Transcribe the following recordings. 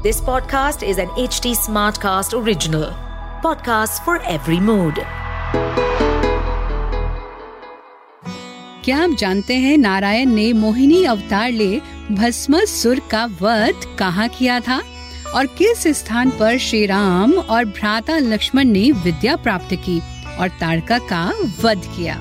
This podcast is an HD Smartcast original. Podcast for every mood. क्या आप जानते हैं नारायण ने मोहिनी अवतार ले भस्मासुर का वध कहाँ किया था और किस स्थान पर श्री राम और भ्राता लक्ष्मण ने विद्या प्राप्त की और तारका का वध किया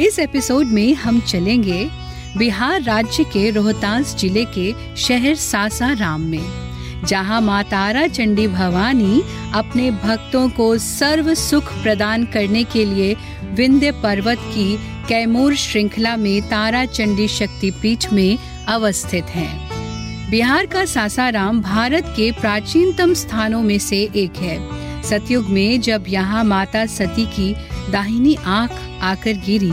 इस एपिसोड में हम चलेंगे बिहार राज्य के रोहतास ज़िले के शहर सासाराम में जहाँ माँ तारा चंडी भवानी अपने भक्तों को सर्व सुख प्रदान करने के लिए विंध्य पर्वत की कैमूर श्रृंखला में तारा चंडी शक्तिपीठ में अवस्थित हैं। बिहार का सासाराम भारत के प्राचीनतम स्थानों में से एक है सतयुग में जब यहाँ माता सती की दाहिनी आँख आकर गिरी,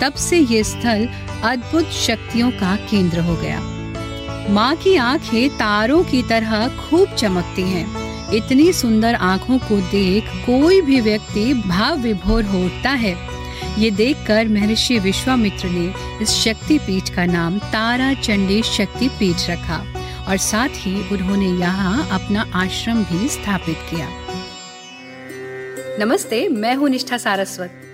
तब से ये स्थल अद्भुत शक्तियों का केंद्र हो गया माँ की आँखें तारों की तरह खूब चमकती हैं। इतनी सुंदर आँखों को देख कोई भी व्यक्ति भाव विभोर हो उठता है। ये देखकर महर्षि विश्वामित्र ने इस शक्ति पीठ का नाम तारा चंडी शक्ति पीठ रखा और साथ ही उन्होंने यहाँ अपना आश्रम भी स्थापित किया। नमस्ते, मैं हूँ निष्ठा सारस्वत।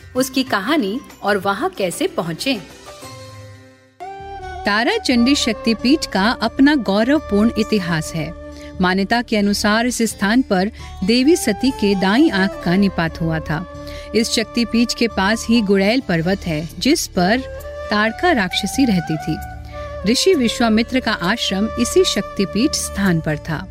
उसकी कहानी और वहाँ कैसे पहुँचे। तारा चंडी शक्तिपीठ का अपना गौरवपूर्ण इतिहास है। मान्यता के अनुसार इस स्थान पर देवी सती के दाई आँख का निपात हुआ था। इस शक्तिपीठ के पास ही गुड़ैल पर्वत है, जिस पर तारका राक्षसी रहती थी। ऋषि विश्वामित्र का आश्रम इसी शक्तिपीठ स्थान पर था।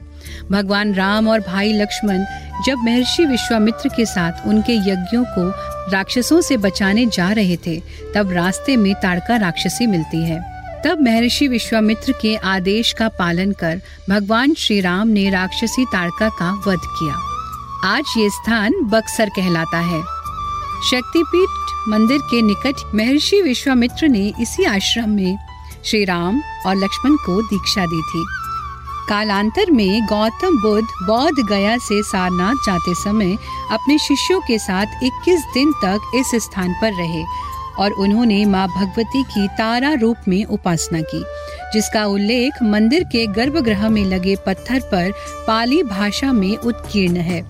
भगवान राम और भाई लक्ष्मण जब महर्षि विश्वामित्र के साथ उनके यज्ञों को राक्षसों से बचाने जा रहे थे, तब रास्ते में ताड़का राक्षसी मिलती है। तब महर्षि विश्वामित्र के आदेश का पालन कर भगवान श्री राम ने राक्षसी ताड़का का वध किया। आज ये स्थान बक्सर कहलाता है। शक्तिपीठ मंदिर के निकट महर्षि विश्वामित्र ने इसी आश्रम में श्री राम और लक्ष्मण को दीक्षा दी थी। कालांतर में गौतम बुद्ध बौद्ध गया से सारनाथ जाते समय अपने शिष्यों के साथ 21 दिन तक इस स्थान पर रहे और उन्होंने माँ भगवती की तारा रूप में उपासना की, जिसका उल्लेख मंदिर के गर्भगृह में लगे पत्थर पर पाली भाषा में उत्कीर्ण है।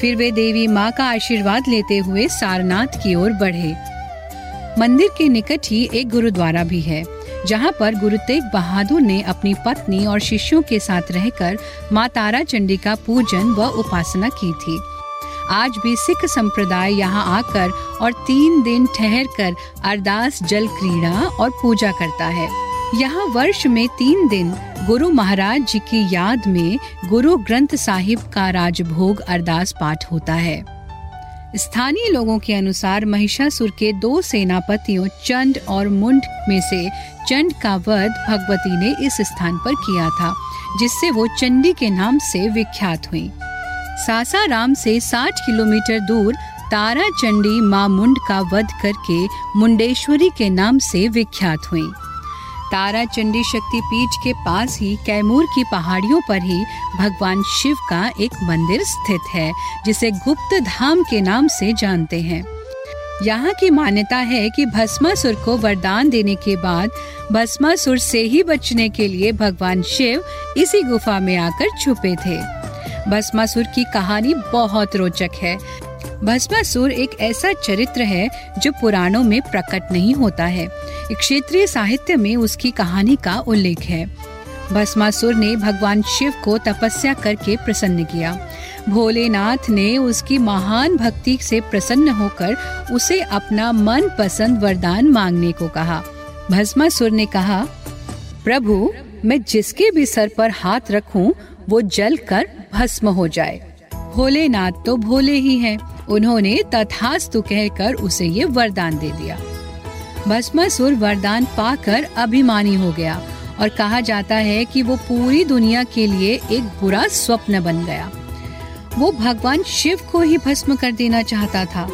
फिर वे देवी माँ का आशीर्वाद लेते हुए सारनाथ की ओर बढ़े। मंदिर के निकट ही एक गुरुद्वारा भी है। जहाँ पर गुरु तेग बहादुर ने अपनी पत्नी और शिष्यों के साथ रहकर माँ तारा चंडी का पूजन व उपासना की थी। आज भी सिख संप्रदाय यहाँ आकर और तीन दिन ठहर कर अरदास, जल क्रीड़ा और पूजा करता है। यहाँ वर्ष में तीन दिन गुरु महाराज जी की याद में गुरु ग्रंथ साहिब का राजभोग अरदास पाठ होता है। स्थानीय लोगों के अनुसार महिषासुर के दो सेनापतियों चंड और मुंड में से चंड का वध भगवती ने इस स्थान पर किया था, जिससे वो चंडी के नाम से विख्यात हुई। सासाराम से 60 किलोमीटर दूर तारा चंडी माँ मुंड का वध करके मुंडेश्वरी के नाम से विख्यात हुई। तारा चंडी शक्ति पीठ के पास ही कैमूर की पहाड़ियों पर ही भगवान शिव का एक मंदिर स्थित है, जिसे गुप्त धाम के नाम से जानते हैं। यहाँ की मान्यता है कि भस्मासुर को वरदान देने के बाद भस्मासुर से ही बचने के लिए भगवान शिव इसी गुफा में आकर छुपे थे। भस्मासुर की कहानी बहुत रोचक है। भस्मासुर एक ऐसा चरित्र है जो पुराणों में प्रकट नहीं होता है। क्षेत्रीय साहित्य में उसकी कहानी का उल्लेख है। भस्मासुर ने भगवान शिव को तपस्या करके प्रसन्न किया। भोलेनाथ ने उसकी महान भक्ति से प्रसन्न होकर उसे अपना मन पसंद वरदान मांगने को कहा। भस्मासुर ने कहा, प्रभु, मैं जिसके भी सर पर हाथ रखूँ, वो जल कर भस्म हो जाए। भोलेनाथ तो भोले ही हैं। उन्होंने तथास्तु कहकर उसे ये वरदान दे दिया। भस्मासुर वरदान पाकर अभिमानी हो गया और कहा जाता है कि वो पूरी दुनिया के लिए एक बुरा स्वप्न बन गया। वो भगवान शिव को ही भस्म कर देना चाहता था।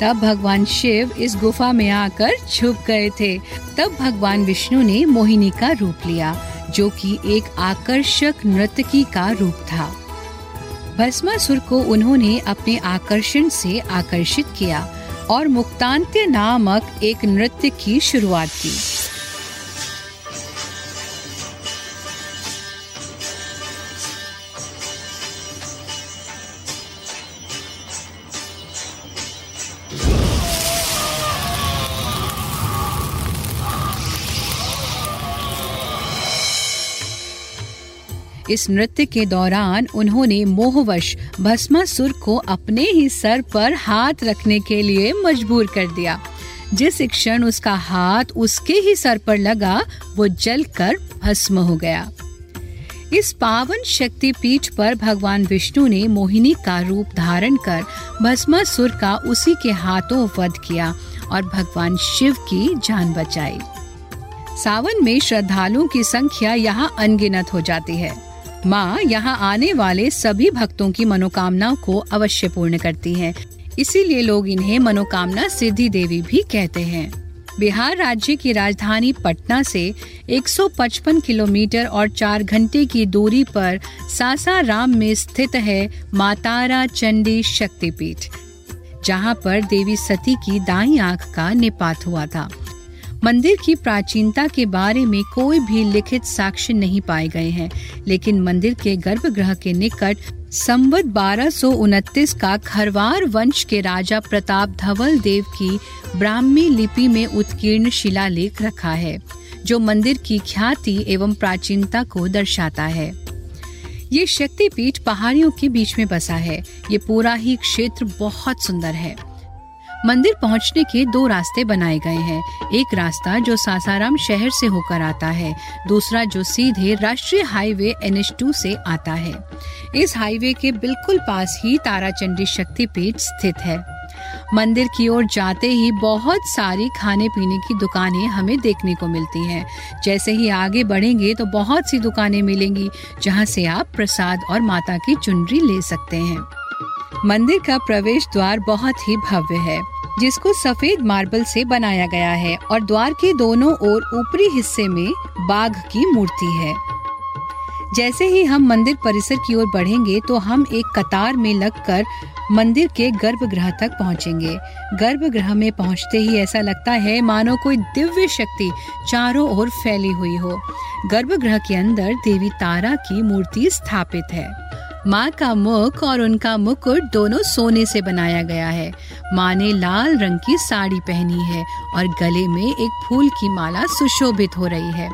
तब भगवान शिव इस गुफा में आकर छुप गए थे। तब भगवान विष्णु ने मोहिनी का रूप लिया, जो कि एक आकर्षक नृत्यकी का रूप था। भस्मासुर को उन्होंने अपने आकर्षण से आकर्षित किया और मुक्तांत्य नामक एक नृत्य की शुरुआत की। इस नृत्य के दौरान उन्होंने मोहवश भस्मासुर को अपने ही सर पर हाथ रखने के लिए मजबूर कर दिया। जिस क्षण उसका हाथ उसके ही सर पर लगा, वो जलकर भस्म हो गया। इस पावन शक्ति पीठ पर भगवान विष्णु ने मोहिनी का रूप धारण कर भस्मासुर का उसी के हाथों वध किया और भगवान शिव की जान बचाई। सावन में श्रद्धालुओं की संख्या यहाँ अनगिनत हो जाती है। माँ यहाँ आने वाले सभी भक्तों की मनोकामनाओं को अवश्य पूर्ण करती है। इसीलिए लोग इन्हें मनोकामना सिद्धि देवी भी कहते हैं। बिहार राज्य की राजधानी पटना से 155 किलोमीटर और चार घंटे की दूरी पर सासाराम में स्थित है मातारा चंडी शक्तिपीठ, जहाँ पर देवी सती की दाई आँख का निपात हुआ था। मंदिर की प्राचीनता के बारे में कोई भी लिखित साक्ष्य नहीं पाए गए हैं, लेकिन मंदिर के गर्भगृह के निकट संवत बारह का खरवार वंश के राजा प्रताप धवल देव की ब्राह्मी लिपि में उत्कीर्ण शिलालेख रखा है, जो मंदिर की ख्याति एवं प्राचीनता को दर्शाता है। ये शक्तिपीठ पहाड़ियों के बीच में बसा है। ये पूरा ही क्षेत्र बहुत सुंदर है। मंदिर पहुँचने के दो रास्ते बनाए गए हैं। एक रास्ता जो सासाराम शहर से होकर आता है, दूसरा जो सीधे राष्ट्रीय हाईवे एन से आता है। इस हाईवे के बिल्कुल पास ही ताराचंडी शक्तिपीठ स्थित है। मंदिर की ओर जाते ही बहुत सारी खाने पीने की दुकानें हमें देखने को मिलती हैं। जैसे ही आगे बढ़ेंगे तो बहुत सी दुकानें मिलेंगी, जहाँ से आप प्रसाद और माता की चुनरी ले सकते हैं। मंदिर का प्रवेश द्वार बहुत ही भव्य है, जिसको सफ़ेद मार्बल से बनाया गया है और द्वार के दोनों ओर ऊपरी हिस्से में बाघ की मूर्ति है। जैसे ही हम मंदिर परिसर की ओर बढ़ेंगे तो हम एक कतार में लगकर मंदिर के गर्भगृह तक पहुँचेंगे। गर्भगृह में पहुँचते ही ऐसा लगता है, मानो कोई दिव्य शक्ति चारों ओर फैली हुई हो। गर्भगृह के अंदर देवी तारा की मूर्ति स्थापित है। माँ का मुख और उनका मुकुट दोनों सोने से बनाया गया है। माँ ने लाल रंग की साड़ी पहनी है और गले में एक फूल की माला सुशोभित हो रही है।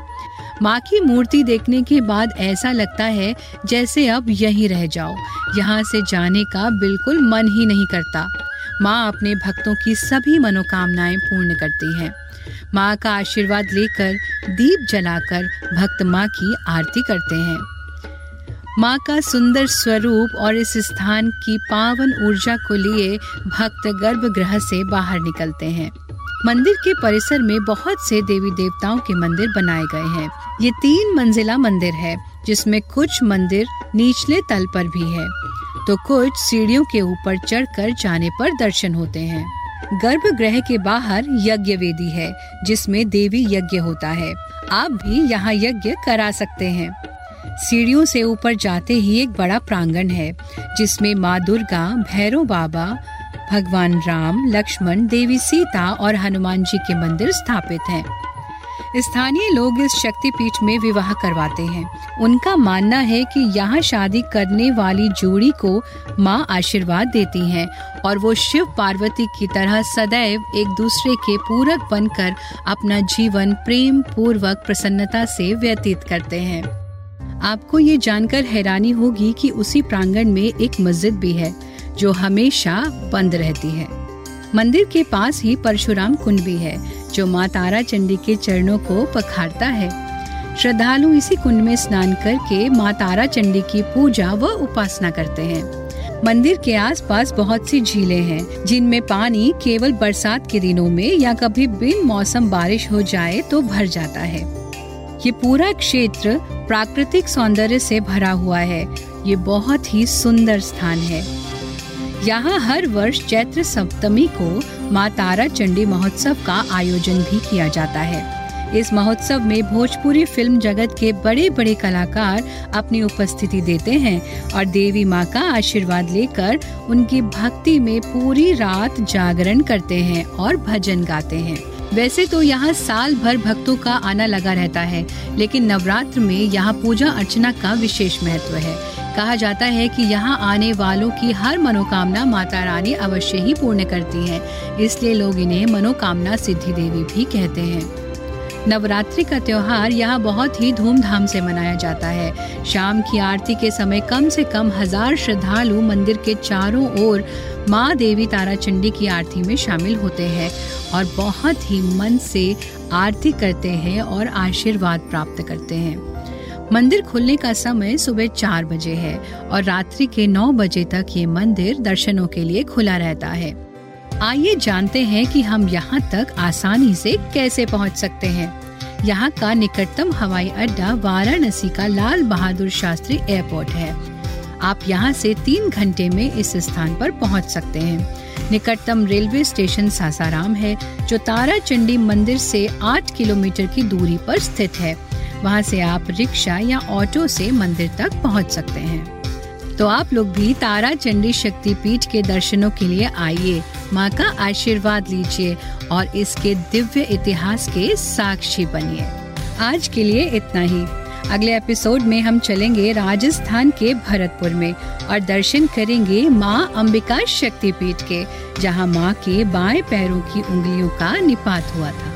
माँ की मूर्ति देखने के बाद ऐसा लगता है जैसे अब यहीं रह जाओ। यहाँ से जाने का बिल्कुल मन ही नहीं करता। माँ अपने भक्तों की सभी मनोकामनाएँ पूर्ण करती है। माँ का आशीर्वाद लेकर दीप जलाकर भक्त माँ की आरती करते हैं। माँ का सुंदर स्वरूप और इस स्थान की पावन ऊर्जा को लिए भक्त गर्भगृह से बाहर निकलते हैं। मंदिर के परिसर में बहुत से देवी देवताओं के मंदिर बनाए गए हैं। ये तीन मंजिला मंदिर है, जिसमें कुछ मंदिर निचले तल पर भी है। तो कुछ सीढ़ियों के ऊपर चढ़कर जाने पर दर्शन होते हैं। गर्भगृह के बाहर यज्ञ वेदी है, जिसमें देवी यज्ञ होता है। आप भी यहाँ यज्ञ करा सकते हैं। सीढ़ियों से ऊपर जाते ही एक बड़ा प्रांगण है, जिसमें माँ दुर्गा, भैरव बाबा, भगवान राम, लक्ष्मण, देवी सीता और हनुमान जी के मंदिर स्थापित हैं। स्थानीय लोग इस शक्तिपीठ में विवाह करवाते हैं उनका मानना है कि यहाँ शादी करने वाली जोड़ी को माँ आशीर्वाद देती हैं और वो शिव पार्वती की तरह सदैव एक दूसरे के पूरक बनकर अपना जीवन प्रेम पूर्वक प्रसन्नता से व्यतीत करते हैं आपको ये जानकर हैरानी होगी कि उसी प्रांगण में एक मस्जिद भी है, जो हमेशा बंद रहती है। मंदिर के पास ही परशुराम कुंड भी है, जो माँ तारा चंडी के चरणों को पखारता है। श्रद्धालु इसी कुंड में स्नान करके माँ तारा चंडी की पूजा व उपासना करते हैं। मंदिर के आसपास बहुत सी झीलें हैं, जिनमें पानी केवल बरसात के दिनों में या कभी बिन मौसम बारिश हो जाए तो भर जाता है। ये पूरा क्षेत्र प्राकृतिक सौंदर्य से भरा हुआ है। ये बहुत ही सुंदर स्थान है। यहाँ हर वर्ष चैत्र सप्तमी को माँ तारा चंडी महोत्सव का आयोजन भी किया जाता है। इस महोत्सव में भोजपुरी फ़िल्म जगत के बड़े बड़े कलाकार अपनी उपस्थिति देते हैं और देवी माँ का आशीर्वाद लेकर उनकी भक्ति में पूरी रात जागरण करते हैं और भजन गाते हैं। वैसे तो यहाँ साल भर भक्तों का आना लगा रहता है, लेकिन नवरात्र में यहाँ पूजा अर्चना का विशेष महत्व है। कहा जाता है कि यहाँ आने वालों की हर मनोकामना माता रानी अवश्य ही पूर्ण करती है, इसलिए लोग इन्हें मनोकामना सिद्धि देवी भी कहते हैं। नवरात्रि का त्योहार यहाँ बहुत ही धूमधाम से मनाया जाता है। शाम की आरती के समय कम से कम हज़ार श्रद्धालु मंदिर के चारों ओर माँ देवी तारा चंडी की आरती में शामिल होते हैं और बहुत ही मन से आरती करते हैं और आशीर्वाद प्राप्त करते हैं। मंदिर खुलने का समय सुबह चार बजे है और रात्रि के नौ बजे तक ये मंदिर दर्शनों के लिए खुला रहता है। आइए जानते हैं कि हम यहाँ तक आसानी से कैसे पहुँच सकते हैं। यहाँ का निकटतम हवाई अड्डा वाराणसी का लाल बहादुर शास्त्री एयरपोर्ट है। आप यहाँ से तीन घंटे में इस स्थान पर पहुँच सकते हैं। निकटतम रेलवे स्टेशन सासाराम है, जो तारा चंडी मंदिर से आठ किलोमीटर की दूरी पर स्थित है। वहाँ से आप रिक्शा या ऑटो से मंदिर तक पहुँच सकते हैं। तो आप लोग भी तारा चंडी शक्ति पीठ के दर्शनों के लिए आइए। माँ का आशीर्वाद लीजिए और इसके दिव्य इतिहास के साक्षी बनिए। आज के लिए इतना ही। अगले एपिसोड में हम चलेंगे राजस्थान के भरतपुर में और दर्शन करेंगे माँ अंबिका शक्तिपीठ के, जहाँ माँ के बाएँ पैरों की उंगलियों का निपात हुआ था।